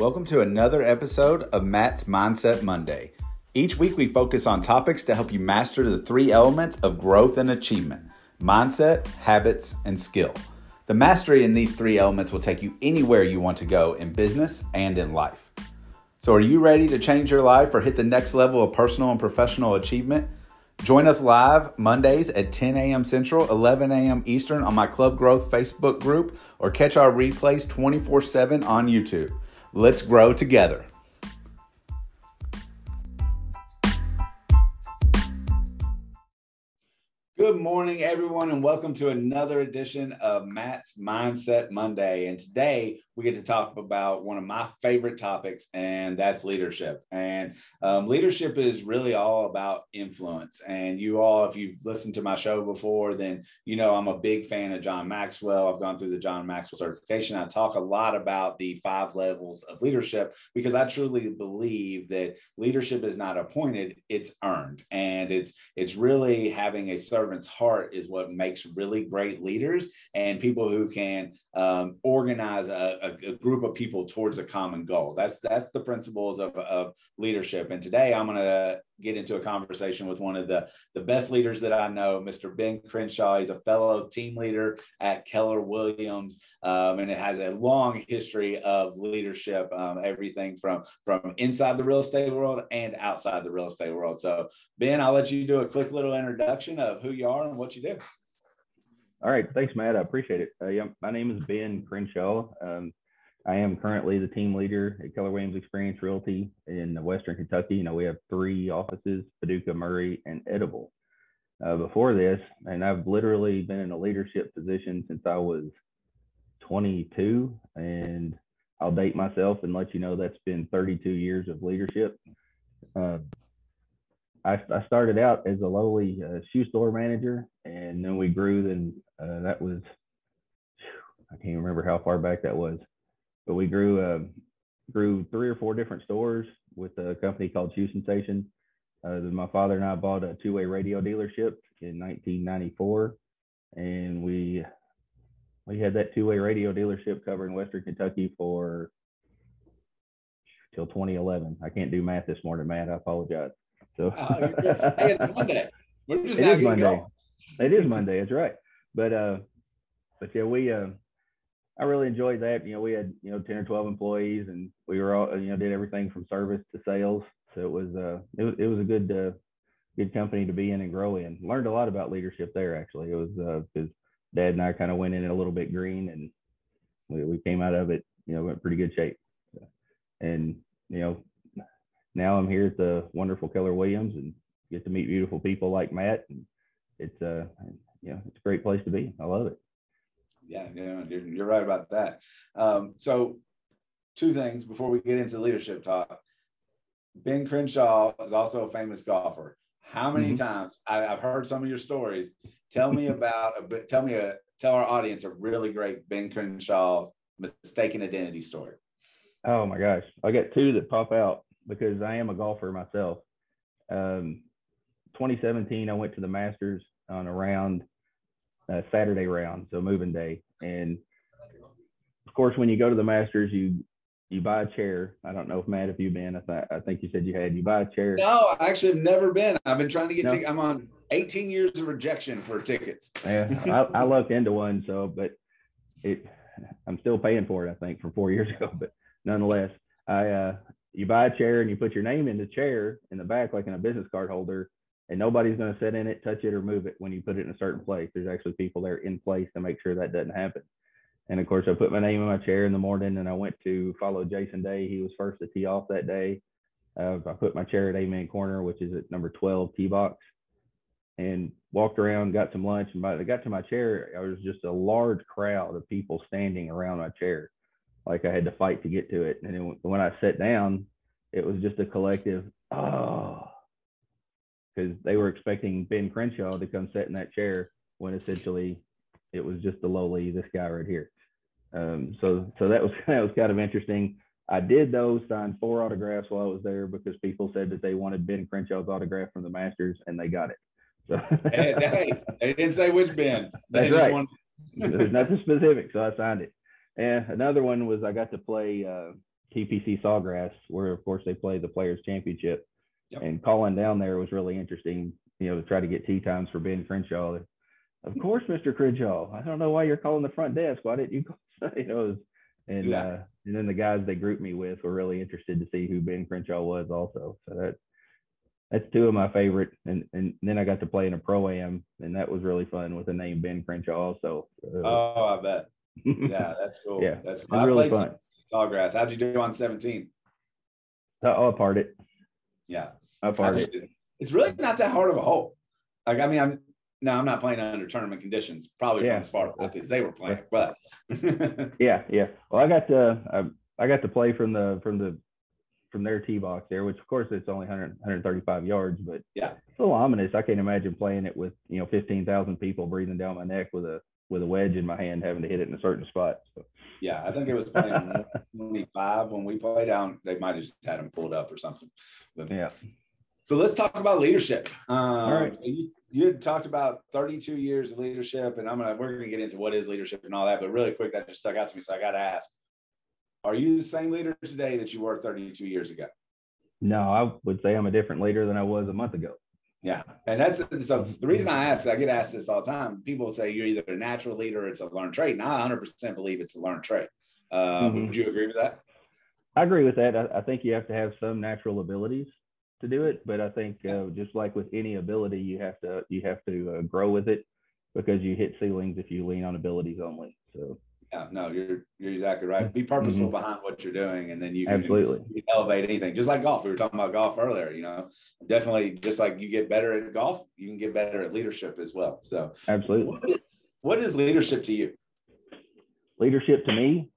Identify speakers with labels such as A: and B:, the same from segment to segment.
A: Welcome to another episode of Matt's Mindset Monday. Each week, we focus on topics to help you master the three elements of growth and achievement mindset, habits, and skill. The mastery in these three elements will take you anywhere you want to go in business and in life. So, are you ready to change your life or hit the next level of personal and professional achievement? Join us live Mondays at 10 a.m. Central, 11 a.m. Eastern on my Club Growth Facebook group, or catch our replays 24 7 on YouTube. Let's grow together. Good morning, everyone, and welcome to another edition of Matt's Mindset Monday. And today we get to talk about one of my favorite topics, and that's leadership. And um, leadership is really all about influence. And you all, if you've listened to my show before, then you know I'm a big fan of John Maxwell. I've gone through the John Maxwell certification. I talk a lot about the five levels of leadership because I truly believe that leadership is not appointed, it's earned. And it's it's really having a servant's heart is what makes really great leaders and people who can um, organize a, a a, group of people towards a common goal. That's that's the principles of, of leadership. And today I'm going to get into a conversation with one of the, the best leaders that I know, Mr. Ben Crenshaw. He's a fellow team leader at Keller Williams, um, and it has a long history of leadership, um, everything from from inside the real estate world and outside the real estate world. So, Ben, I'll let you do a quick little introduction of who you are and what you do.
B: All right, thanks, Matt. I appreciate it. Uh, yeah, my name is Ben Crenshaw. Um, I am currently the team leader at Keller Williams Experience Realty in Western Kentucky. You know, we have three offices, Paducah, Murray, and Eddyville. Uh, before this, and I've literally been in a leadership position since I was 22, and I'll date myself and let you know that's been 32 years of leadership. Uh, I, I, started out as a lowly uh, shoe store manager, and then we grew. Then uh, that was I can't remember how far back that was but we grew uh, grew three or four different stores with a company called Shoe Sensation. Uh, my father and I bought a two-way radio dealership in 1994, and we we had that two-way radio dealership covering Western Kentucky for till 2011. I can't do math this morning, Matt. I apologize. So
A: oh, hey, it's Monday. We're just
B: it is Monday. It is Monday. That's right. But uh, but yeah, we uh, I really enjoyed that. You know, we had you know ten or twelve employees, and we were all you know did everything from service to sales. So it was uh it was it was a good uh, good company to be in and grow in. Learned a lot about leadership there. Actually, it was because uh, Dad and I kind of went in a little bit green, and we, we came out of it you know in pretty good shape. And you know now I'm here at the wonderful Keller Williams and get to meet beautiful people like Matt. And it's uh you know it's a great place to be. I love it
A: yeah, yeah, you're, you're right about that. Um, so, two things before we get into the leadership talk. Ben Crenshaw is also a famous golfer. How many mm-hmm. times I, have heard some of your stories? Tell me about a bit. Tell me a tell our audience a really great Ben Crenshaw mistaken identity story.
B: Oh my gosh, I got two that pop out because I am a golfer myself. Um, 2017, I went to the Masters on a round uh, Saturday round, so moving day. And of course, when you go to the Masters, you you buy a chair. I don't know if Matt, if you've been, I, th- I think you said you had. You buy a chair.
A: No, I actually have never been. I've been trying to get. No. T- I'm on 18 years of rejection for tickets.
B: yeah, I, I looked into one, so but it, I'm still paying for it. I think from four years ago, but nonetheless, I uh, you buy a chair and you put your name in the chair in the back, like in a business card holder, and nobody's going to sit in it, touch it, or move it when you put it in a certain place. There's actually people there in place to make sure that doesn't happen. And of course, I put my name in my chair in the morning, and I went to follow Jason Day. He was first to tee off that day. Uh, I put my chair at Amen Corner, which is at number 12 tee box, and walked around, got some lunch. And by I got to my chair, I was just a large crowd of people standing around my chair, like I had to fight to get to it. And then when I sat down, it was just a collective, oh because they were expecting Ben Crenshaw to come sit in that chair when essentially it was just the lowly this guy right here. Um, so so that was that was kind of interesting. I did those sign four autographs while I was there because people said that they wanted Ben Crenshaw's autograph from the Masters and they got it. So
A: hey, hey, they didn't say which Ben.
B: They That's right. Wanted... There's nothing specific, so I signed it. And another one was I got to play uh, TPC Sawgrass, where of course they play the Players Championship.
A: Yep.
B: And calling down there was really interesting, you know, to try to get tee times for Ben Crenshaw. Of course, Mr. Crenshaw. I don't know why you're calling the front desk. Why didn't you call? You know, it was- and
A: Yeah.
B: uh, and then the guys they grouped me with were really interested to see who Ben Crenshaw was also. So that that's two of my favorite. And and then I got to play in a pro am, and that was really fun with the name Ben Crenshaw also. So,
A: Oh, I bet. Yeah, that's cool.
B: Yeah,
A: that's
B: was really fun.
A: Sawgrass. How'd you do on 17?
B: I'll part it.
A: Yeah.
B: I'll part it.
A: It's really not that hard of a hole. Like, I mean, I'm no, I'm not playing under tournament conditions, probably
B: Yeah.
A: from as far as they were playing, but
B: Yeah, yeah. Well, I got to I, I got to play from the from the from their tee box there, which of course it's only 100, 135 yards, but
A: Yeah.
B: it's a little ominous. I can't imagine playing it with you know 15,000 people breathing down my neck with a with a wedge in my hand, having to hit it in a certain spot. So,
A: yeah, I think it was playing 25 when we played down. They might have just had them pulled up or something. But-
B: yeah,
A: So let's talk about leadership. Um,
B: right.
A: You, you had talked about 32 years of leadership, and I'm gonna we're gonna get into what is leadership and all that. But really quick, that just stuck out to me, so I got to ask: Are you the same leader today that you were 32 years ago?
B: no, I would say I'm a different leader than I was a month ago.
A: Yeah, and that's so. The reason I ask, I get asked this all the time. People say you're either a natural leader or it's a learned trait, and I 100% believe it's a learned trait. Uh,
B: Mhm.
A: Would you agree with that?
B: I agree with that. I, I think you have to have some natural abilities to do it, but I think uh, just like with any ability, you have to you have to uh, grow with it because you hit ceilings if you lean on abilities only. So
A: Yeah, no, you're you're exactly right. Be purposeful behind what you're doing, and then you can,
B: absolutely,
A: you elevate anything. Just like golf, we were talking about golf earlier. You know, definitely, just like you get better at golf, you can get better at leadership as well. So,
B: absolutely.
A: what is, what is leadership to you?
B: leadership to me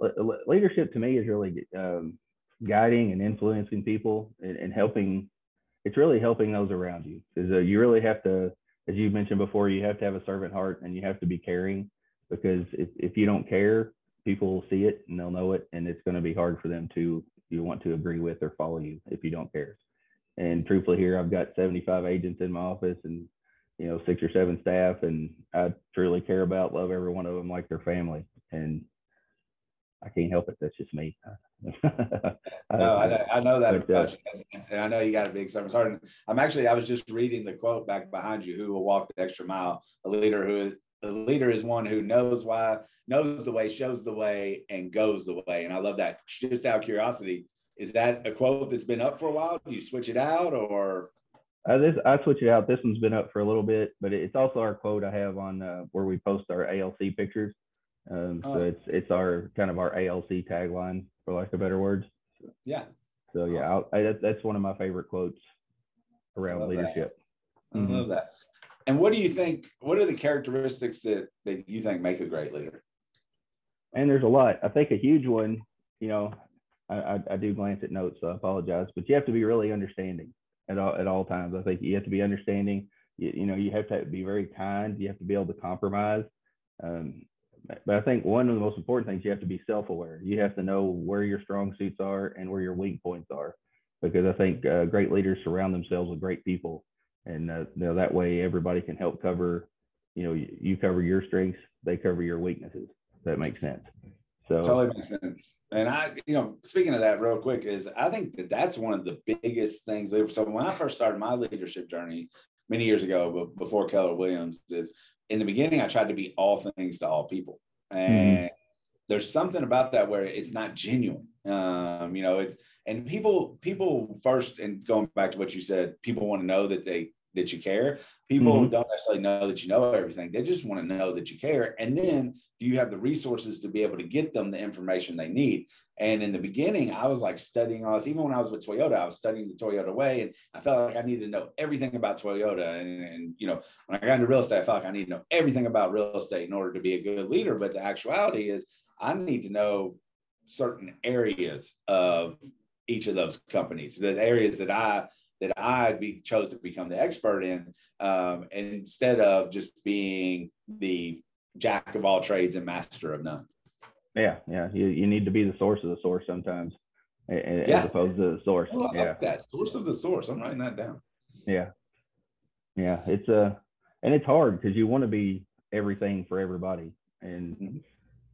B: le- le- leadership to me is really um, guiding and influencing people and, and helping it's really helping those around you. Because uh, you really have to as you mentioned before you have to have a servant heart and you have to be caring because if, if you don't care people will see it and they'll know it and it's going to be hard for them to you want to agree with or follow you if you don't care. And truthfully here i've got 75 agents in my office and you know six or seven staff and i truly care about love every one of them like their family. And i can't help it that's just me
A: No, I know, I know that about you, and I know you got a big heart. And I'm actually, I was just reading the quote back behind you: "Who will walk the extra mile? A leader who is a leader is one who knows why, knows the way, shows the way, and goes the way." And I love that. Just out of curiosity, is that a quote that's been up for a while? Do you switch it out, or
B: Uh, this I switch it out. This one's been up for a little bit, but it's also our quote I have on uh, where we post our ALC pictures. Um,
A: Oh.
B: So it's it's our kind of our ALC tagline, for lack of better words.
A: yeah?
B: So yeah, I'll, I, that's one of my favorite quotes around
A: Love that.
B: leadership.
A: I
B: Mhm.
A: love that. And what do you think? What are the characteristics that that you think make a great leader?
B: And there's a lot. I think a huge one. You know, I, I, I do glance at notes, so I apologize. But you have to be really understanding at all at all times. I think you have to be understanding. You, you know, you have to be very kind. You have to be able to compromise. Um, but I think one of the most important things you have to be self-aware. You have to know where your strong suits are and where your weak points are, because I think uh, great leaders surround themselves with great people, and uh, you know that way everybody can help cover. You know, you, you cover your strengths, they cover your weaknesses. That makes sense. So
A: Totally makes sense. And I, you know, speaking of that, real quick, is I think that that's one of the biggest things. So when I first started my leadership journey many years ago, but before Keller Williams, is in the beginning I tried to be all things to all people, and there's something about that where it's not genuine. Um, you know, it's and people people first and going back to what you said, people want to know that they that you care. People
B: Mhm.
A: don't necessarily know that you know everything. They just want to know that you care. And then do you have the resources to be able to get them the information they need? And in the beginning, I was like studying all this. Even when I was with Toyota, I was studying the Toyota way, and I felt like I needed to know everything about Toyota. And, and you know, when I got into real estate, I felt like I need to know everything about real estate in order to be a good leader. But the actuality is, I need to know certain areas of each of those companies, the areas that I that I be chose to become the expert in, um, instead of just being the jack of all trades and master of none.
B: yeah, yeah, you, you need to be the source of the source sometimes, a- a-
A: Yeah.
B: as opposed to the source.
A: Oh,
B: yeah,
A: that source of the source. I'm writing that down.
B: yeah, yeah. It's uh, and it's hard because you want to be everything for everybody, and
A: Mhm.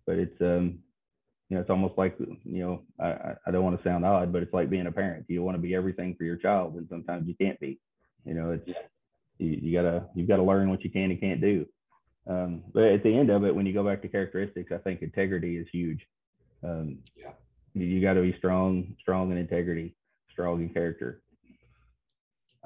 B: but it's um, you know, it's almost like, you know, I, I don't want to sound odd, but it's like being a parent. You want to be everything for your child, and sometimes you can't be. You know, it's you, you gotta you've got to learn what you can and can't do. Um, but at the end of it, when you go back to characteristics, I think integrity is huge. Um, yeah, you, you got to be strong, strong in integrity, strong in character.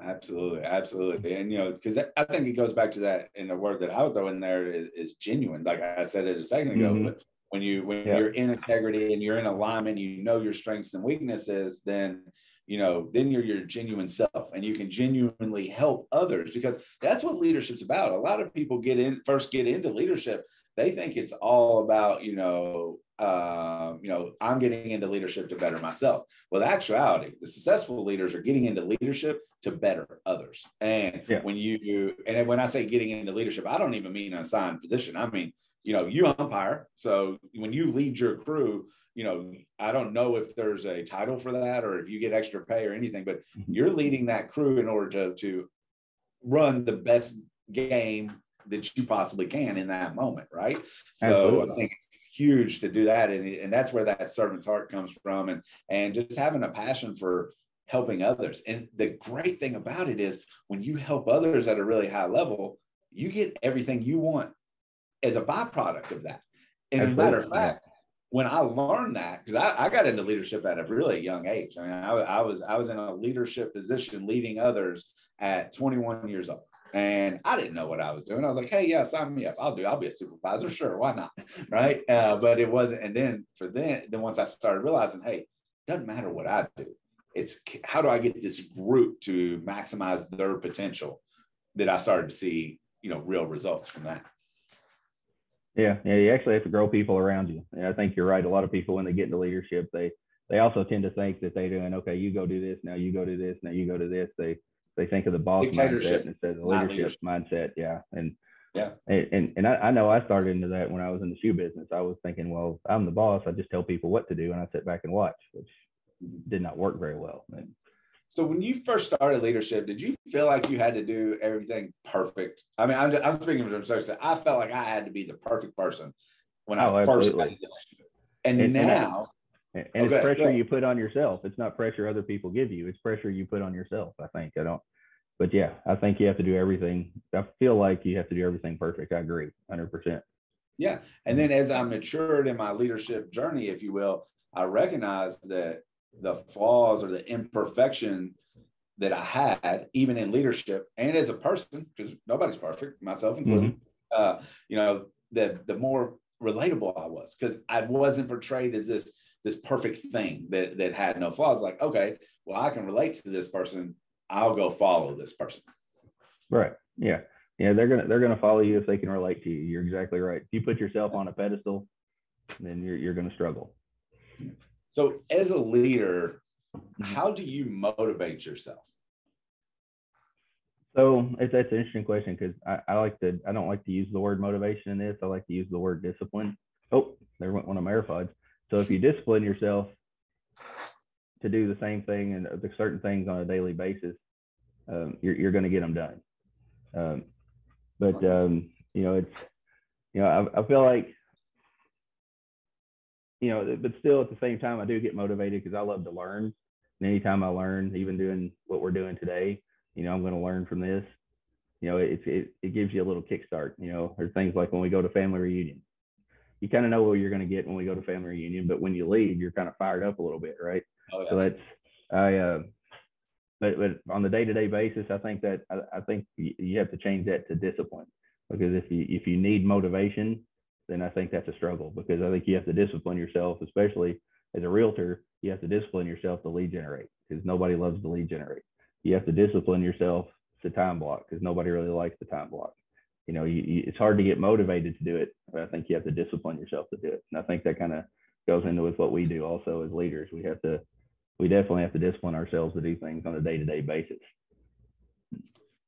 A: Absolutely, absolutely, and you know, because I think it goes back to that, and the word that I would throw in there is, is genuine. Like I said it a second ago, mm-hmm. but when you when yeah. you're in integrity and you're in alignment you know your strengths and weaknesses then you know then you're your genuine self and you can genuinely help others because that's what leadership's about a lot of people get in first get into leadership they think it's all about you know uh, you know i'm getting into leadership to better myself well actuality the successful leaders are getting into leadership to better others and yeah. when you and when i say getting into leadership i don't even mean an assigned position i mean you know, you umpire. So when you lead your crew, you know, I don't know if there's a title for that or if you get extra pay or anything, but mm-hmm. you're leading that crew in order to, to run the best game that you possibly can in that moment. Right. So I think it's huge to do that. And, and that's where that servant's heart comes from. And, and just having a passion for helping others. And the great thing about it is when you help others at a really high level, you get everything you want as a byproduct of that. And as a matter of fact, when I learned that, because I, I, got into leadership at a really young age. I mean, I, I, was I was in a leadership position leading others at 21 years old. And I didn't know what I was doing. I was like, hey, yeah, sign me up. I'll do, I'll be a supervisor. Sure, why not? Right. Uh, but it wasn't. And then for then, then once I started realizing, hey, doesn't matter what I do. It's how do I get this group to maximize their potential that I started to see, you know, real results from that.
B: Yeah, yeah, you actually have to grow people around you. And I think you're right. A lot of people when they get into leadership, they they also tend to think that they're doing okay. You go do this now. You go do this now. You go to this. They they think of the boss mindset instead of the leadership, leadership, mindset. Yeah, and yeah, and and, and I, I, know I started into that when I was in the shoe business. I was thinking, well, I'm the boss. I just tell people what to do, and I sit back and watch, which did not work very well. And
A: so when you first started leadership, did you feel like you had to do everything perfect? I mean, I'm, just, I'm speaking from myself. I felt like I had to be the perfect person when oh, I first started. And, and now,
B: and, okay, it's pressure you put on yourself. It's not pressure other people give you. It's pressure you put on yourself. I think I don't, but yeah, I think you have to do everything. I feel like you have to do everything perfect. I agree, hundred percent.
A: Yeah, and then as I matured in my leadership journey, if you will, I recognized that the flaws or the imperfection that I had, even in leadership and as a person, because nobody's perfect, myself included. Mm-hmm. Uh, you know, the the more relatable I was, because I wasn't portrayed as this this perfect thing that that had no flaws. Like, okay, well, I can relate to this person. I'll go follow this person.
B: Right. Yeah. Yeah. They're gonna they're gonna follow you if they can relate to you. You're exactly right. If you put yourself on a pedestal, then you're you're gonna struggle.
A: So, as a leader, mm-hmm. how do you motivate yourself?
B: So it's that's an interesting question because I, I, like to I don't like to use the word motivation in this. I like to use the word discipline. Oh, there went one of my AirPods. So if you discipline yourself to do the same thing and the certain things on a daily basis, um, you're you're going to get them done. Um, but um, you know it's you know I, I feel like you know, but still at the same time, I do get motivated because I love to learn. And anytime I learn, even doing what we're doing today, you know, I'm going to learn from this. You know, it, it, it gives you a little kickstart. You know, there's things like when we go to family reunion, you kind of know what you're going to get when we go to family reunion, but when you leave, you're kind of fired up a little bit, right? Oh, yeah. So that's, I, uh, but, but on the day-to-day basis, I think that, I, I think you have to change that to discipline because if you, if you need motivation, then I think that's a struggle because I think you have to discipline yourself, especially as a realtor, you have to discipline yourself to lead generate because nobody loves to lead generate. You have to discipline yourself to time block because nobody really likes the time block. You know, you, you, it's hard to get motivated to do it, but I think you have to discipline yourself to do it. And I think that kind of goes into with what we do also as leaders. We have to, we definitely have to discipline ourselves to do things on a day to day basis.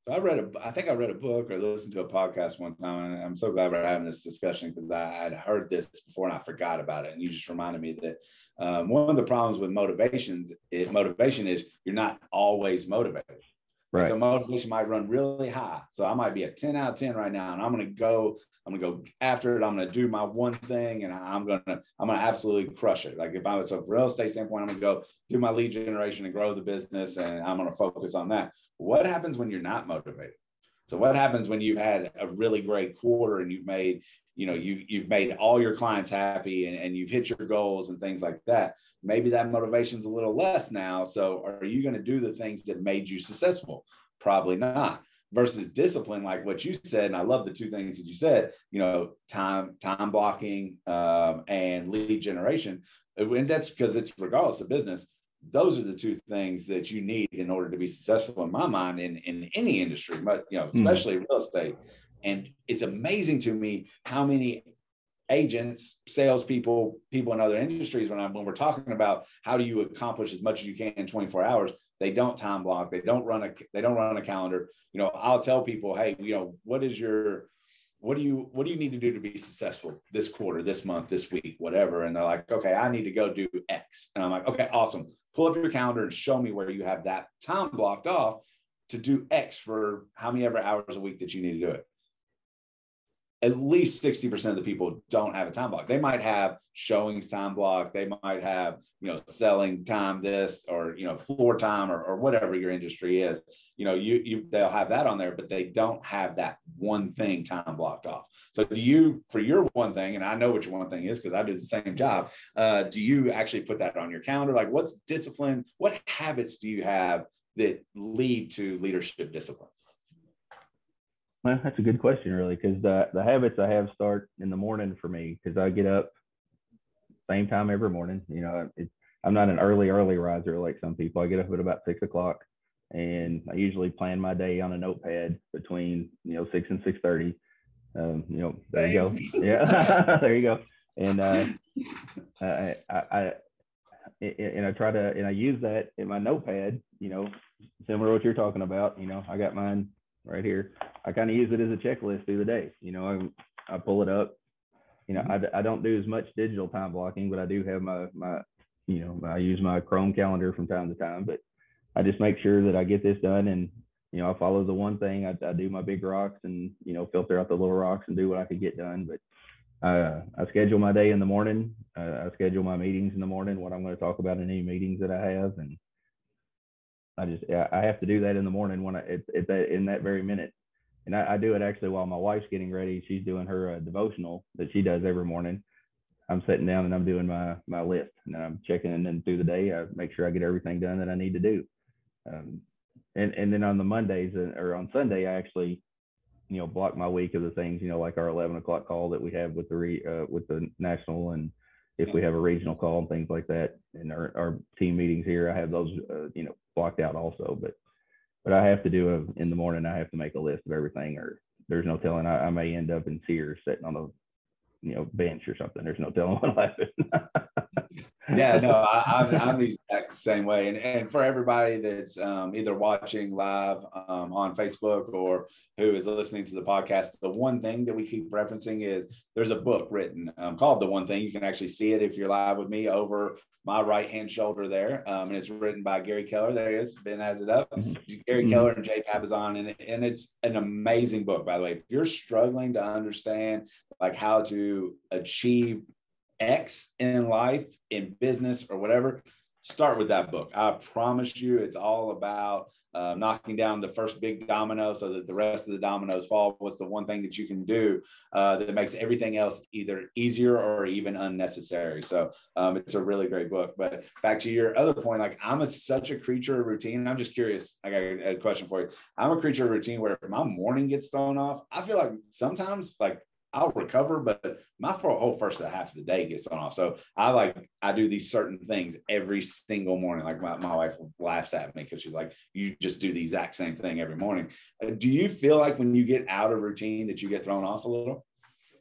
A: So I read a, I think I read a book or listened to a podcast one time, and I'm so glad we're having this discussion because I had heard this before and I forgot about it, and you just reminded me that um, one of the problems with motivations, it, motivation is you're not always motivated. Right. So motivation might run really high. So I might be a 10 out of 10 right now, and I'm to go. I'm to go after it. I'm to do my one thing, and I'm to I'm to absolutely crush it. Like if I was a real estate standpoint, I'm to go do my lead generation and grow the business, and I'm to focus on that. What happens when you're not motivated? So what happens when you've had a really great quarter and you've made you know you've you've made all your clients happy and, and you've hit your goals and things like that? Maybe that motivation's a little less now. So are you going to do the things that made you successful? Probably not. Versus discipline like what you said and i love the two things that you said you know time time blocking um, and lead generation. And that's because it's regardless of business those are the two things that you need in order to be successful in my mind in, in any industry but you know hmm. especially mm. real estate and it's amazing to me how many agents, salespeople, people in other industries, when I'm when we're talking about how do you accomplish as much as you can in 24 hours, they don't time block, they don't run a they don't run a calendar. You know, I'll tell people, hey, you know, what is your what do you what do you need to do to be successful this quarter, this month, this week, whatever? And they're like, okay, I need to go do X. And I'm like, okay, awesome. Pull up your calendar and show me where you have that time blocked off to do X for how many ever hours a week that you need to do it at least 60% of the people don't have a time block. They might have showings time block. They might have, you know, selling time this or, you know, floor time or, or whatever your industry is, you know, you, you, they'll have that on there, but they don't have that one thing time blocked off. So do you, for your one thing, and I know what your one thing is because I do the same job. Uh, do you actually put that on your calendar? Like what's discipline? What habits do you have that lead to leadership discipline?
B: Well, that's a good question, really, because the the habits I have start in the morning for me because I get up same time every morning. You know, it, I'm not an early early riser like some people. I get up at about six o'clock, and I usually plan my day on a notepad between you know six and six thirty. Um, you know, there you go. Yeah, there you go. And uh, I, I, I and I try to and I use that in my notepad. You know, similar to what you're talking about. You know, I got mine right here. I kind of use it as a checklist through the day. You know, I, I pull it up. You know, mm-hmm. I, I don't do as much digital time blocking, but I do have my, my, you know, I use my Chrome calendar from time to time, but I just make sure that I get this done and, you know, I follow the one thing. I, I do my big rocks and, you know, filter out the little rocks and do what I could get done. But uh, I schedule my day in the morning. Uh, I schedule my meetings in the morning, what I'm going to talk about in any meetings that I have. And I just I have to do that in the morning when I at that in that very minute, and I, I, do it actually while my wife's getting ready. She's doing her uh, devotional that she does every morning. I'm sitting down and I'm doing my my list, and I'm checking and then through the day I make sure I get everything done that I need to do. Um, and and then on the Mondays uh, or on Sunday I actually you know block my week of the things you know like our 11 o'clock call that we have with the re, uh, with the national and if we have a regional call and things like that and our, our team meetings here i have those uh, you know blocked out also but but i have to do a in the morning i have to make a list of everything or there's no telling i, I may end up in sears sitting on a you know bench or something. There's no telling what'll happen
A: yeah, no, I, am I'm, I'm the exact same way. And, and for everybody that's um, either watching live um, on Facebook or who is listening to the podcast, the one thing that we keep referencing is there's a book written um, called The One Thing. You can actually see it if you're live with me over my right hand shoulder there. Um, and it's written by Gary Keller. There he is. Ben has it up. Mm-hmm. Gary mm-hmm. Keller and Jay Papasan. And, and it's an amazing book, by the way. If you're struggling to understand like how to achieve X in life, in business, or whatever, start with that book. I promise you, it's all about uh, knocking down the first big domino so that the rest of the dominoes fall. What's the one thing that you can do uh, that makes everything else either easier or even unnecessary? So um, it's a really great book. But back to your other point, like I'm a, such a creature of routine. I'm just curious. I got a question for you. I'm a creature of routine where if my morning gets thrown off, I feel like sometimes like I'll recover, but my whole first half of the day gets on off. So I like I do these certain things every single morning. Like my, my wife laughs at me because she's like, "You just do the exact same thing every morning." Uh, do you feel like when you get out of routine that you get thrown off a little?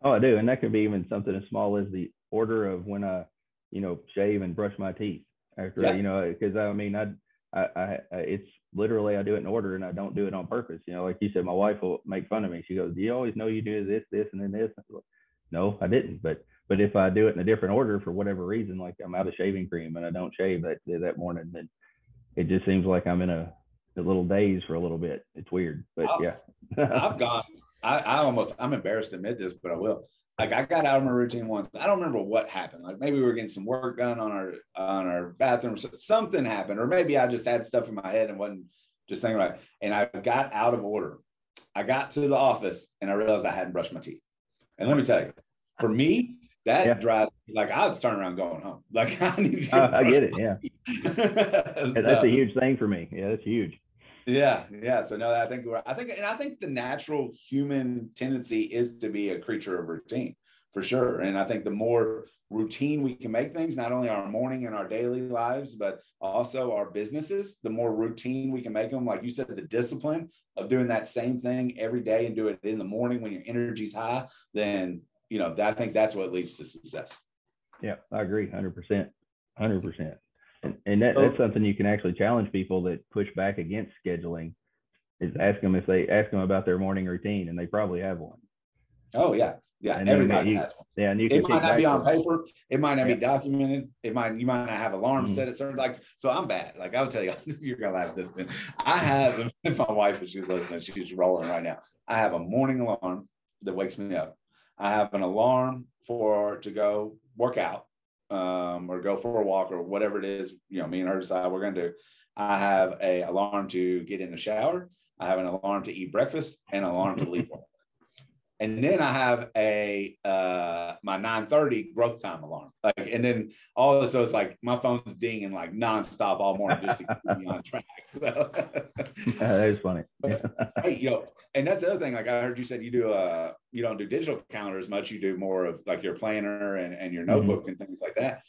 B: Oh, I do, and that could be even something as small as the order of when I, you know, shave and brush my teeth after, yeah. you know, because I mean, I, I, I, it's literally I do it in order and I don't do it on purpose. You know, like you said, my wife will make fun of me. She goes, "Do you always know you do this, this, and then this?" I no, I didn't. But but if I do it in a different order for whatever reason, like I'm out of shaving cream and I don't shave that that morning, then it just seems like I'm in a the little daze for a little bit. It's weird, but
A: I've,
B: yeah.
A: I've gone. I, I almost. I'm embarrassed to admit this, but I will. Like I got out of my routine once. I don't remember what happened. Like maybe we were getting some work done on our on our bathroom. So something happened, or maybe I just had stuff in my head and wasn't just thinking about. It. And I got out of order. I got to the office and I realized I hadn't brushed my teeth. And let me tell you, for me, that yeah. drives like I was turning around going home. Like I need
B: to uh, I get it. Yeah. so, that's a huge thing for me. Yeah, that's huge.
A: Yeah, yeah. So no, I think I think and I think the natural human tendency is to be a creature of routine for sure. And I think the more routine we can make things, not only our morning and our daily lives, but also our businesses, the more routine we can make them. Like you said, the discipline of doing that same thing every day and do it in the morning when your energy's high, then you know, I think that's what leads to success.
B: Yeah, I agree, hundred percent, hundred percent. And, and that, that's something you can actually challenge people that push back against scheduling is ask them if they ask them about their morning routine and they probably have one.
A: Oh yeah. Yeah. And everybody
B: you,
A: has one.
B: Yeah. And you
A: it might not be on paper. It might not yeah. be documented. It might, you might not have alarms mm-hmm. set at certain like, so I'm bad. Like I'll tell you, you're going to laugh at this, I have, my wife, if she's listening, she's rolling right now. I have a morning alarm that wakes me up. I have an alarm for to go work out um, or go for a walk or whatever it is, you know, me and her decide we're going to do. I have a alarm to get in the shower. I have an alarm to eat breakfast and an alarm to leave work. And then I have a uh, my 9:30 growth time alarm. Like, and then all of this, so it's like my phone's dinging like nonstop all morning just to keep me on track. So.
B: that is funny.
A: hey, you know, and that's the other thing. Like I heard you said you do uh you don't do digital calendar as much. You do more of like your planner and, and your mm-hmm. notebook mm-hmm. and things like that.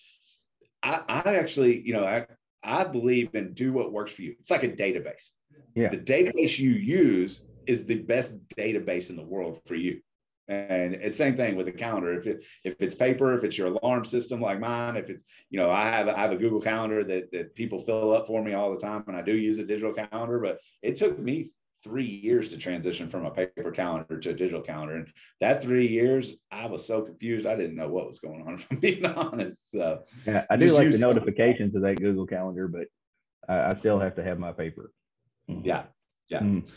A: I, I actually, you know, I I believe in do what works for you. It's like a database.
B: Yeah.
A: The database you use is the best database in the world for you. And it's same thing with the calendar. If it if it's paper, if it's your alarm system like mine, if it's you know I have I have a Google Calendar that that people fill up for me all the time, and I do use a digital calendar. But it took me three years to transition from a paper calendar to a digital calendar, and that three years I was so confused I didn't know what was going on. If I'm being honest, so
B: yeah, I do like the notifications of that Google Calendar, but I, I, still have to have my paper.
A: Mm-hmm. Yeah, yeah. Mm-hmm.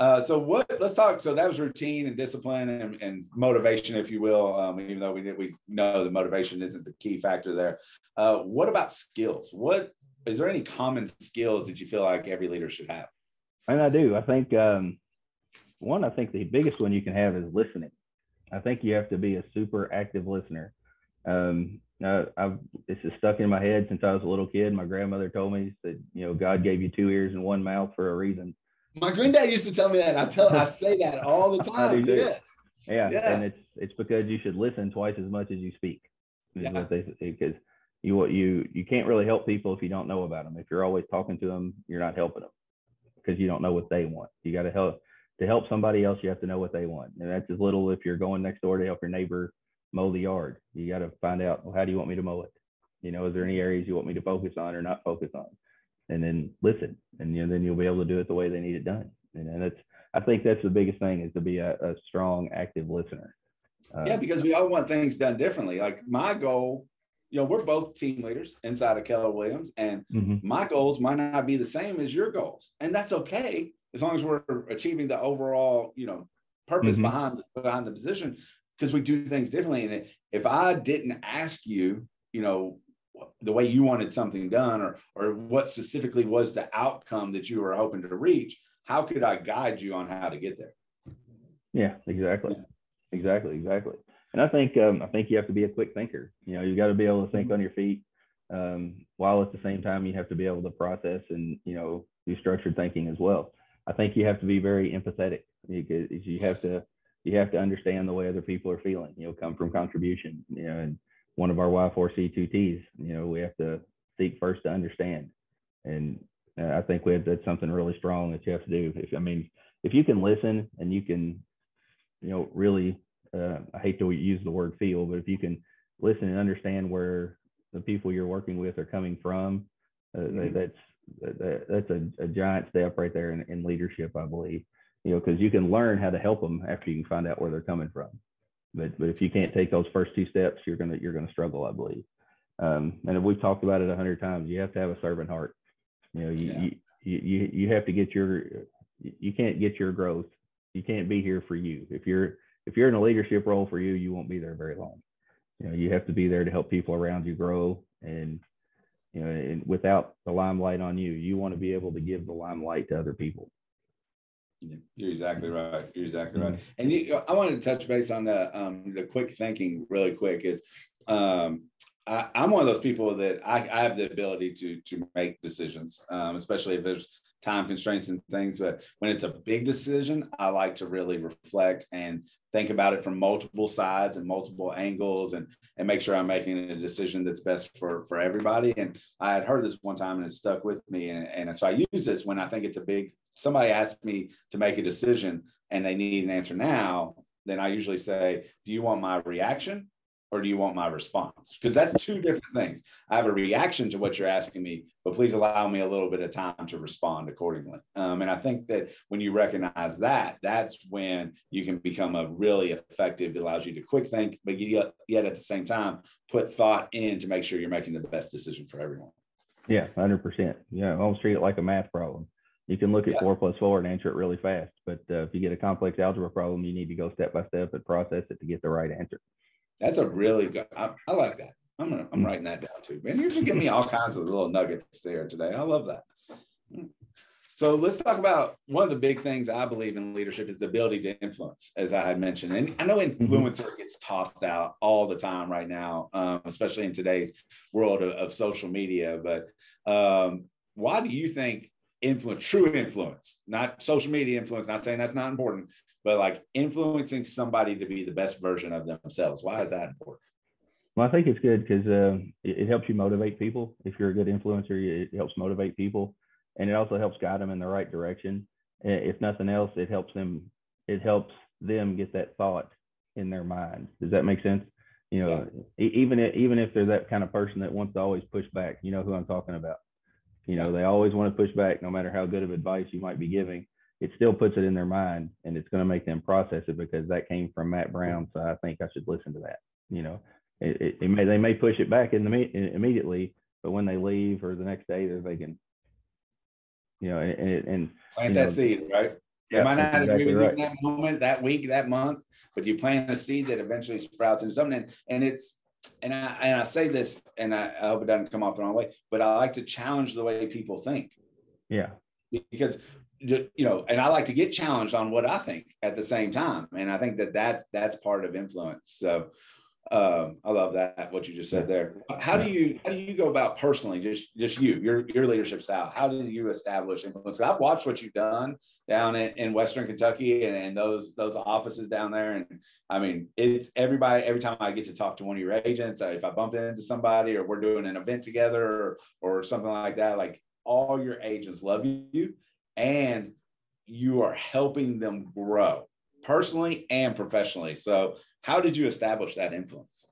A: Uh, so what? Let's talk. So that was routine and discipline and, and motivation, if you will. Um, even though we did, we know the motivation isn't the key factor there. Uh, what about skills? What is there any common skills that you feel like every leader should have?
B: And I do. I think um, one. I think the biggest one you can have is listening. I think you have to be a super active listener. Um, I've this is stuck in my head since I was a little kid. My grandmother told me that you know God gave you two ears and one mouth for a reason
A: my granddad used to tell me that. I tell I say that all the time. Yes.
B: Yeah. yeah. And it's it's because you should listen twice as much as you speak. Yeah. Because you you you can't really help people if you don't know about them. If you're always talking to them, you're not helping them because you don't know what they want. You got to help to help somebody else. You have to know what they want, and that's as little if you're going next door to help your neighbor mow the yard. You got to find out well, how do you want me to mow it. You know, is there any areas you want me to focus on or not focus on? And then listen and you know, then you'll be able to do it the way they need it done. And that's i think that's the biggest thing is to be a, a strong active listener.
A: Uh, yeah because we all want things done differently. Like my goal you know we're both team leaders inside of keller williams and mm-hmm. my goals might not be the same as your goals. And that's okay as long as we're achieving the overall you know purpose mm-hmm. behind behind the position because we do things differently. And if i didn't ask you you know the way you wanted something done or or what specifically was the outcome that you were hoping to reach how could i guide you on how to get there?
B: Yeah exactly. Exactly exactly. And i think um, i think you have to be a quick thinker. You know you got to be able to think on your feet um, while at the same time you have to be able to process and you know do structured thinking as well. I think you have to be very empathetic. You, you have to you have to understand the way other people are feeling you know come from contribution you know and one of our WI4C2TS. You know, we have to seek first to understand. And uh, I think we have that's something really strong that you have to do. If I mean, if you can listen and you can, you know, really, uh, I hate to use the word feel, but if you can listen and understand where the people you're working with are coming from, uh, mm-hmm. that's that, that's a, a, giant step right there in, in leadership, I believe. You know, because you can learn how to help them after you can find out where they're coming from. But but if you can't take those first two steps, you're gonna you're gonna struggle, I believe. Um, and we've talked about it a hundred times. You have to have a servant heart. You know, you, yeah. you you, you you have to get your you can't get your growth. You can't be here for you. If you're if you're in a leadership role for you, you won't be there very long. You know, you have to be there to help people around you grow and you know, and without the limelight on you, you want to be able to give the limelight to other people.
A: You're exactly right. You're exactly right. Mm-hmm. And you, I wanted to touch base on the um, the quick thinking really quick. Is um, I, am one of those people that I, I, have the ability to to make decisions, um, especially if there's time constraints and things. But when it's a big decision, I like to really reflect and think about it from multiple sides and multiple angles, and and make sure I'm making a decision that's best for for everybody. And I had heard this one time, and it stuck with me. And, and so I use this when I think it's a big. Somebody asks me to make a decision, and they need an answer now. Then I usually say, "Do you want my reaction or do you want my response? Because that's two different things. I have a reaction to what you're asking me, but please allow me a little bit of time to respond accordingly. Um, and I think that when you recognize that, that's when you can become a really effective. It allows you to quick think, but yet, yet at the same time put thought in to make sure you're making the best decision for everyone.
B: Yeah, hundred percent. Yeah, almost treat it like a math problem. You can look at yeah. four plus four and answer it really fast, but uh, if you get a complex algebra problem, you need to go step by step and process it to get the right answer.
A: That's a really good. I, I like that. I'm gonna, I'm writing that down too. Man, you're just giving me all kinds of little nuggets there today. I love that. So let's talk about one of the big things I believe in leadership is the ability to influence, as I had mentioned. And I know mm-hmm. influencer gets tossed out all the time right now, um, especially in today's world of, of social media. But um, why do you think influence, true influence, not social media influence, not saying that's not important, but like influencing somebody to be the best version of themselves. Why is that important?
B: Well, I think it's good because uh, it, it, helps you motivate people. If you're a good influencer, it helps motivate people, and it also helps guide them in the right direction. If nothing else, it helps them. It helps them get that thought in their mind. Does that make sense? You know, yeah. even if, even if they're that kind of person that wants to always push back, you know who I'm talking about. You know, they always want to push back, no matter how good of advice you might be giving it still puts it in their mind and it's going to make them process it because that came from Matt Brown. So I think I should listen to that. You know, it, it, it may they may push it back in the immediately, but when they leave or the next day, they're thinking, you know, and, and
A: plant that know, seed, right? They yeah, might not exactly agree with right. you in that moment, that week, that month, but you plant a seed that eventually sprouts into something. And, and it's and I and I say this, and I, I hope it doesn't come off the wrong way, but I like to challenge the way people think.
B: Yeah.
A: Because you know, and I like to get challenged on what I think at the same time, and I think that that's that's part of influence. So um, I love that what you just said there. How do you how do you go about personally, just just you, your your leadership style? How do you establish influence? I've watched what you've done down in, in Western Kentucky and, and those those offices down there, and I mean, it's everybody. Every time I get to talk to one of your agents, if I bump into somebody or we're doing an event together or, or something like that, like all your agents love you and you are helping them grow personally and professionally. So, how did you establish that influence?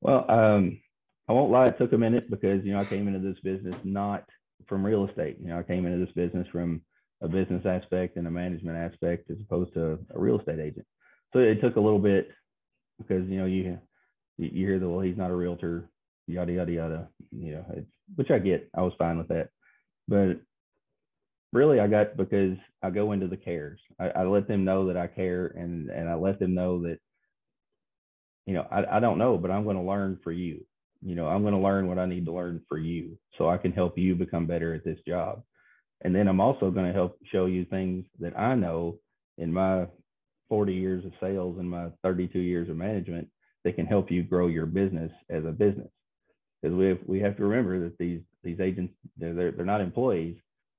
B: Well, um, I won't lie, it took a minute because you know I came into this business not from real estate. You know, I came into this business from a business aspect and a management aspect as opposed to a real estate agent. So it took a little bit because you know you you hear the well he's not a realtor, yada yada yada. You know, which I get. I was fine with that, but really I got because I go into the cares. I, I, let them know that I care and and I let them know that you know I, I don't know, but I'm going to learn for you. You know, I'm going to learn what I need to learn for you so I can help you become better at this job. And then I'm also going to help show you things that I know in my 40 years of sales and my 32 years of management that can help you grow your business as a business. Because we have, we have to remember that these these agents they're, they're, they're not employees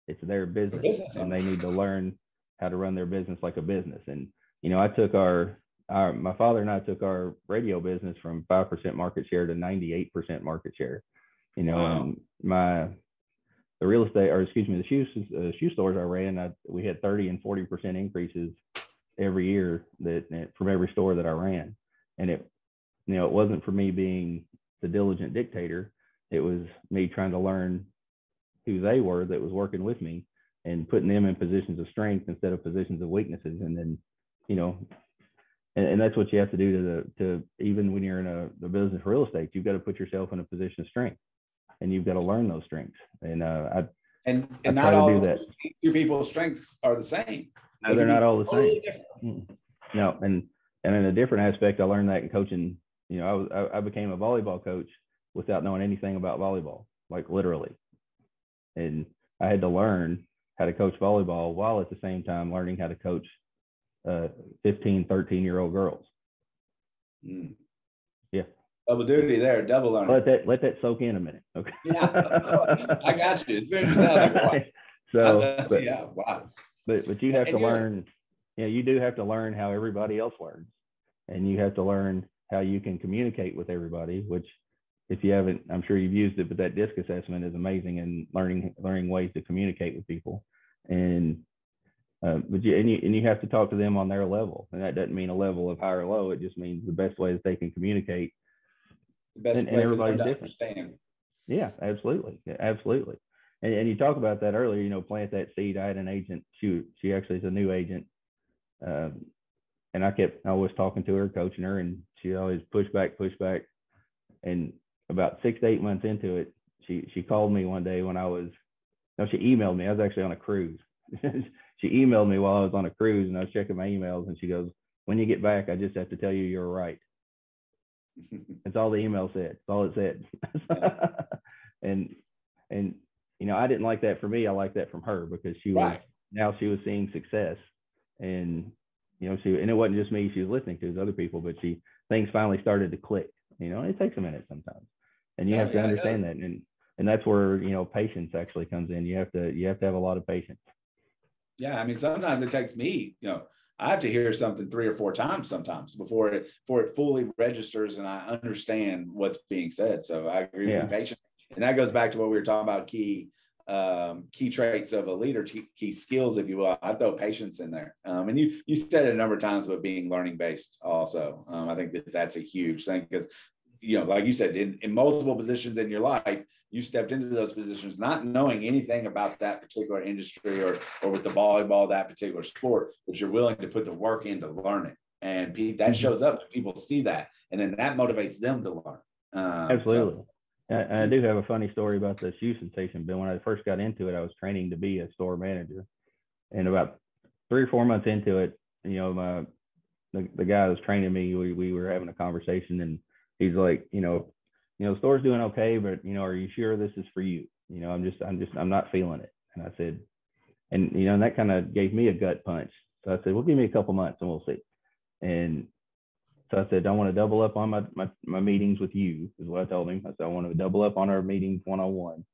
B: it's their business, business and they need to learn how to run their business like a business. And you know, I took our our my father and I took our radio business from five percent market share to ninety eight percent market share. You know, wow. and my the real estate or excuse me the shoe uh, shoe stores I ran, I, we had thirty and forty percent increases every year that, that from every store that I ran, and it you know it wasn't for me being the diligent dictator. It was me trying to learn who they were that was working with me and putting them in positions of strength instead of positions of weaknesses. And then, you know, and, and that's what you have to do to the, to even when you're in a the business real estate, you've got to put yourself in a position of strength and you've got to learn those strengths. And uh, I,
A: And and
B: try
A: not all
B: do that.
A: two people's strengths are the same.
B: No,
A: They
B: they're not all the
A: totally
B: same. No, and and in a different aspect, I learned that in coaching. You know, I was I, I became a volleyball coach without knowing anything about volleyball, like literally, and I had to learn how to coach volleyball while at the same time learning how to coach uh, 15, 13 year old girls.
A: Mm.
B: Yeah.
A: Double duty there, double learning.
B: Let that let that soak in a minute, okay?
A: yeah, I got you. As soon as that, like, wow.
B: so, but,
A: yeah, wow.
B: but but you have
A: And
B: to learn yeah you do have to learn how everybody else learns and you have to learn how you can communicate with everybody which if you haven't i'm sure you've used it but that disc assessment is amazing in learning learning ways to communicate with people and uh, but you and, you and you have to talk to them on their level and that doesn't mean a level of high or low it just means the best way that they can communicate
A: The best
B: and- and
A: way for them
B: everybody's different.
A: understand.
B: Yeah, absolutely. Yeah, absolutely. And, and you talk about that earlier, you know, plant that seed. I had an agent, she, she actually is a new agent. Um, and I kept, I was talking to her, coaching her, and she always push back, push back. And about six to eight months into it, she, she called me one day when I was, no, she emailed me. I was actually on a cruise. she emailed me while I was on a cruise and I was checking my emails and she goes, when you get back, I just have to tell you you're right. That's all the email said. That's all it said. and and you know, I didn't like that for me. I like that from her because she was
A: right.
B: now she was seeing success, and you know, she and it wasn't just me she was listening to, was other people, but she things finally started to click. You know, and it takes a minute sometimes, and you
A: Oh,
B: have to
A: yeah,
B: understand that, and and that's where you know patience actually comes in. You have to you have to have a lot of patience.
A: Yeah, I mean, sometimes it takes me, you know, I have to hear something three or four times sometimes before it before it fully registers and I understand what's being said. So I agree
B: Yeah.
A: with patient. And that goes back to what we were talking about key um, key traits of a leader, key, key skills, if you will. I throw patience in there. Um, and you you said it a number of times, but being learning based also. Um, I think that that's a huge thing because you know, like you said, in, in multiple positions in your life, you stepped into those positions not knowing anything about that particular industry or or with the volleyball, that particular sport, but you're willing to put the work in to learn it. And pe- that
B: Mhm.
A: shows up. People see that, and then that motivates them to learn. Um,
B: Absolutely. And and I do have a funny story about the shoe sensation. But when I first got into it, I was training to be a store manager. And about three or four months into it, you know, my the, the guy that was training me, we, we were having a conversation and he's like, you know, you know, the store's doing okay, but you know, are you sure this is for you? You know, I'm just, I'm just, I'm not feeling it. And I said, and you know, and that kind of gave me a gut punch. So I said, well, give me a couple months and we'll see. And so I said, I want to double up on my, my, my meetings with you, is what I told him. I said, I want to double up on our meetings one on one.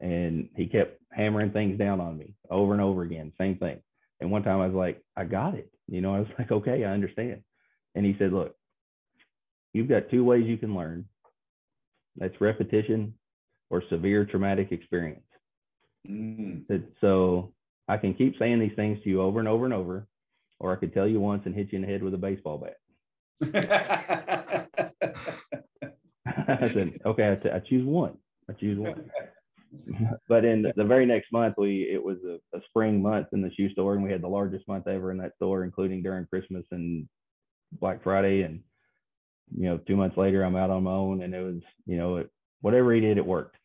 B: And he kept hammering things down on me over and over again, same thing. And one time I was like, I got it. You know, I was like, okay, I understand. And he said, look, you've got two ways you can learn that's repetition or severe traumatic experience.
A: Mm.
B: So I can keep saying these things to you over and over and over, or I could tell you once and hit you in the head with a baseball bat. I said, okay, I, t- I choose one. I choose one. but in the, very next month, we it was a, a spring month in the shoe store, and we had the largest month ever in that store, including during Christmas and Black Friday. And you know, two months later, I'm out on my own, and it was you know, it, whatever he did, it worked.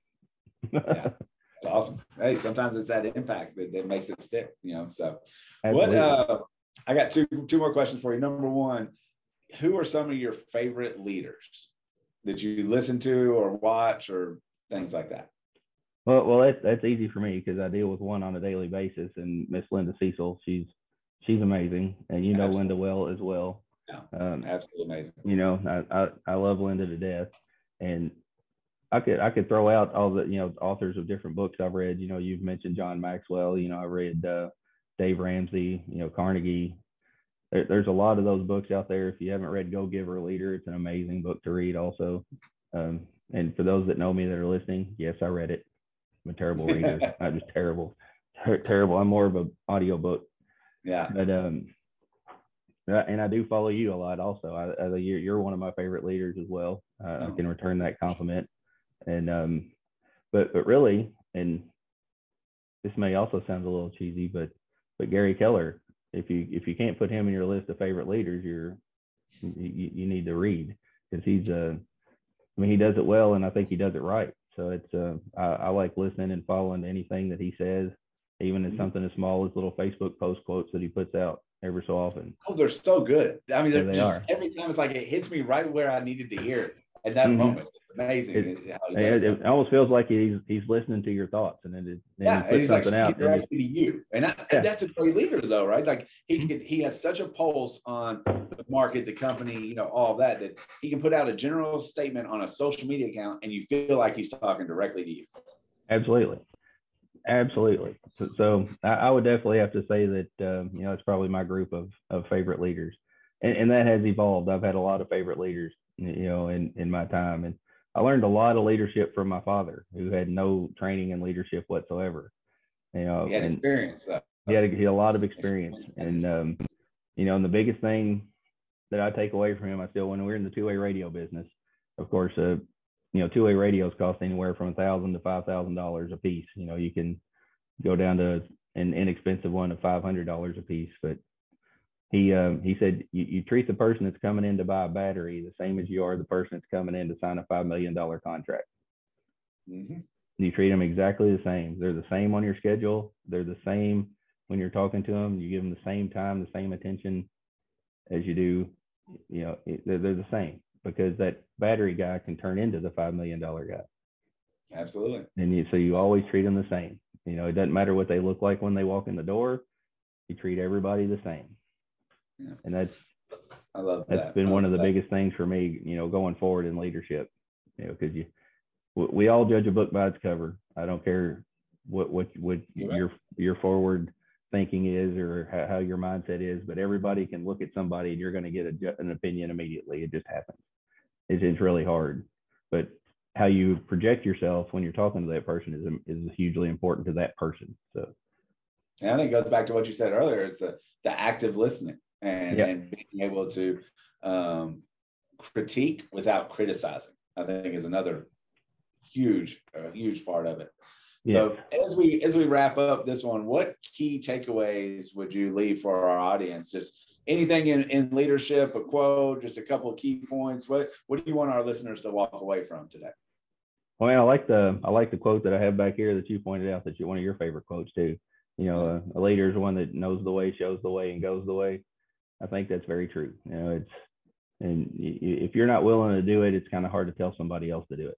A: Yeah. It's awesome. Hey, sometimes it's that impact that, that makes it stick, you know. So
B: Absolutely.
A: what uh I got two two more questions for you. Number one, who are some of your favorite leaders that you listen to or watch or things like that?
B: Well, well, that's that's easy for me because I deal with one on a daily basis, and Miss Linda Cecil, she's she's amazing, and you know
A: Absolutely.
B: Linda well as well. Um,
A: Absolutely amazing.
B: you know, I, I I love Linda to death, and I could I could throw out all the you know authors of different books I've read. You know, you've mentioned John Maxwell. You know, I read uh, Dave Ramsey. You know, Carnegie. There, there's a lot of those books out there. If you haven't read Go Giver Leader, it's an amazing book to read. Also, um, and for those that know me that are listening, yes, I read it. I'm a terrible reader. I'm just terrible, Ter- terrible. I'm more of a audiobook
A: Yeah.
B: but um and I do follow you a lot also. I, I you're, you're one of my favorite leaders as well. Uh, I
A: Oh.
B: can return that compliment. And um but but really and this may also sound a little cheesy, but but Gary Keller, if you if you can't put him in your list of favorite leaders, you're you, you need to read because he's uh I mean he does it well and I think he does it right. So it's uh, I, I like listening and following anything that he says, even if
A: Mhm.
B: something as small as little Facebook post quotes that he puts out every so often.
A: Oh, they're so good. I mean,
B: Yeah,
A: they're
B: they
A: just,
B: are.
A: every time it's like it hits me right where I needed to hear it at that
B: Mhm.
A: moment. It's amazing.
B: It-
A: how he
B: And
A: does
B: It, it almost feels like he's he's listening to your thoughts, and then it,
A: yeah,
B: he
A: and
B: puts
A: he's like
B: something out. and
A: to you, and, I,
B: Yeah. Mm-hmm.
A: that's a great leader, though, right? Like he could, he has such a pulse on the market, the company, you know, all that that he can put out a general statement on a social media account, and you feel like he's talking directly to you.
B: Absolutely. Absolutely. So, so I, I would definitely have to say that, um, you know, it's probably my group of, of favorite leaders. And, and that has evolved. I've had a lot of favorite leaders, you know, in, in my time. And I learned a lot of leadership from my father, who had no training in leadership whatsoever. You know,
A: He had
B: and
A: experience. though.
B: he had a, he had a lot of experience. And, um, you know, and the biggest thing that I take away from him, I still, when we're in the two way radio business, of course, uh, you know, two way radios cost anywhere from a thousand to five thousand dollars a piece. You know, you can go down to an inexpensive one of five hundred dollars a piece. But he um, he said you, you treat the person that's coming in to buy a battery the same as you are the person that's coming in to sign a five million dollar contract.
A: Mhm.
B: You treat them exactly the same. They're the same on your schedule. They're the same when you're talking to them. You give them the same time, the same attention as you do. You know, they're, they're the same because that battery guy can turn into the five million dollar guy.
A: Absolutely.
B: And you, so you always treat them the same. You know, it doesn't matter what they look like when they walk in the door. You treat everybody the same.
A: Yeah.
B: And that's
A: I love
B: that's
A: that.
B: been
A: I
B: one of the
A: that.
B: biggest things for me. You know, going forward in leadership. You know, because you we, all judge a book by its cover. I don't care what what what
A: right.
B: your your forward thinking is or how, how your mindset is, but everybody can look at somebody and you're going to get a, an opinion immediately. It just happens. It's, it's really hard, but how you project yourself when you're talking to that person is is hugely important to that person. So
A: And I think it goes back to what you said earlier. It's the, the active listening and,
B: Yeah.
A: and being able to um, critique without criticizing. I think is another huge, uh, huge part of it. So as we as we wrap up this one, what key takeaways would you leave for our audience? Just anything in, in leadership, a quote, just a couple of key points. What what do you want our listeners to walk away from today?
B: Well, I like the I like the quote that I have back here that you pointed out that you one of your favorite quotes too. You know, uh, a leader is one that knows the way, shows the way, and goes the way. I think that's very true. You know, it's and if you're not willing to do it, it's kind of hard to tell somebody else to do it.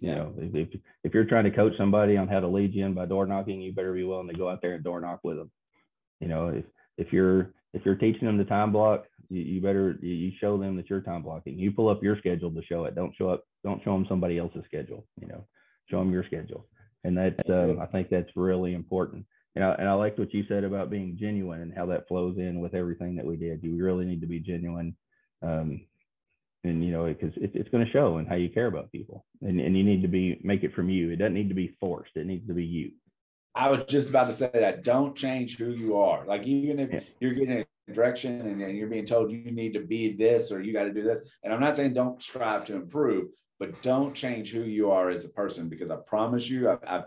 B: You know, if, if if you're trying to coach somebody on how to lead you in by door knocking, you better be willing to go out there and door knock with them. You know, if if you're if you're teaching them the time block, you, you better you- show them that you're time blocking. You pull up your schedule to show it. Don't show up. Don't show them somebody else's schedule. You know, show them your schedule. And that
A: That's
B: um. I think that's really important. And I, and I liked what you said about being genuine and how that flows in with everything that we did. You really need to be genuine. Um, and you know, because it, it's going to show in how you care about people, and and you need to be make it from you. It doesn't need to be forced. It needs to be you.
A: I was just about to say that. Don't change who you are. Like even if
B: Yeah.
A: you're getting a direction and, and you're being told you need to be this or you got to do this. And I'm not saying don't strive to improve, but don't change who you are as a person because I promise you, I've, I've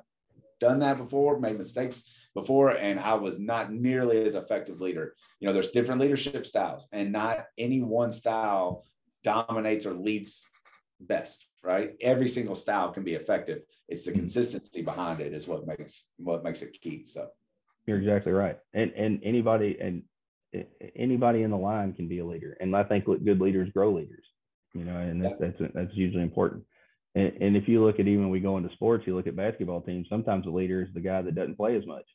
A: done that before, made mistakes before, and I was not nearly as effective leader. You know, there's different leadership styles, and not any one style dominates or leads best. Right? Every single style can be effective. It's the
B: Mhm.
A: consistency behind it is what makes what makes it key. So
B: You're exactly right. And and anybody and anybody in the line can be a leader. And I think good leaders grow leaders. You know, and that's that's, that's usually important. And, and if you look at even when we go into sports, you look at basketball teams. Sometimes the leader is the guy that doesn't play as much.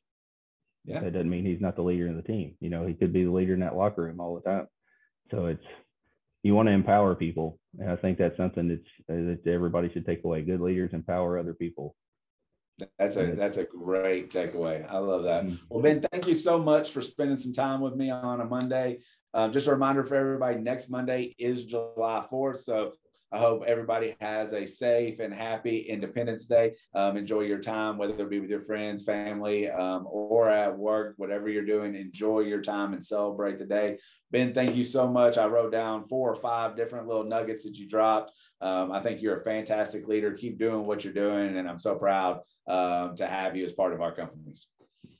A: Yeah.
B: That doesn't mean he's not the leader in the team. You know, he could be the leader in that locker room all the time. So it's you want to empower people, and I think that's something that's that everybody should take away. Good leaders empower other people.
A: that's a that's a great takeaway. I love that.
B: Mhm.
A: Well, Ben, thank you so much for spending some time with me on a Monday. Um, just a reminder for everybody: next Monday is July fourth, so I hope everybody has a safe and happy Independence Day. Um, enjoy your time, whether it be with your friends, family, um, or at work, whatever you're doing. Enjoy your time and celebrate the day. Ben, thank you so much. I wrote down four or five different little nuggets that you dropped. Um, I think you're a fantastic leader. Keep doing what you're doing, and I'm so proud um, to have you as part of our companies.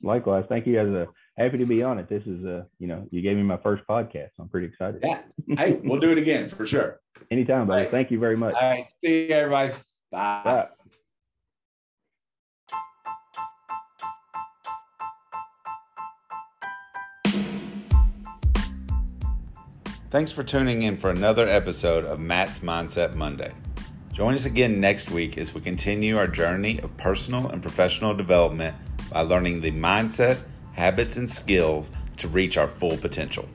B: Likewise, thank you guys happy to be on it. This is a, you know, you gave me my first podcast. So I'm pretty excited.
A: Yeah. hey, we'll do it again for sure.
B: Anytime, buddy.
A: Right.
B: Thank you very much.
A: All right. See you, everybody. Bye.
B: Bye.
A: Thanks for tuning in for another episode of Matt's Mindset Monday. Join us again next week as we continue our journey of personal and professional development by learning the mindset habits, and skills to reach our full potential.